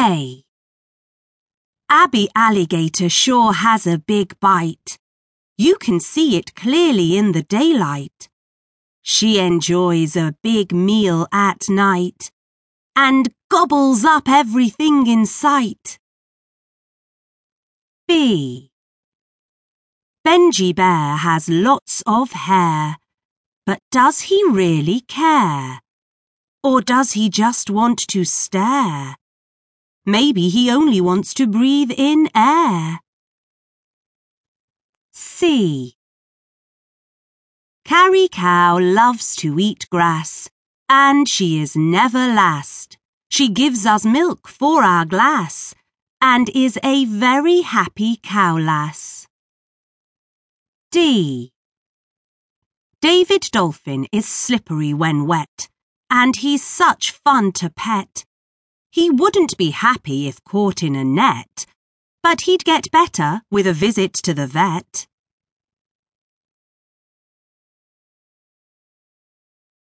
A. Abby Alligator sure has a big bite. You can see it clearly in the daylight. She enjoys a big meal at night and gobbles up everything in sight. B. Benji Bear has lots of hair, but does he really care? Or does he just want to stare? Maybe he only wants to breathe in air. C. Carrie Cow loves to eat grass, and she is never last. She gives us milk for our glass, and is a very happy cow lass. D. David Dolphin is slippery when wet, and he's such fun to pet. He wouldn't be happy if caught in a net, but he'd get better with a visit to the vet.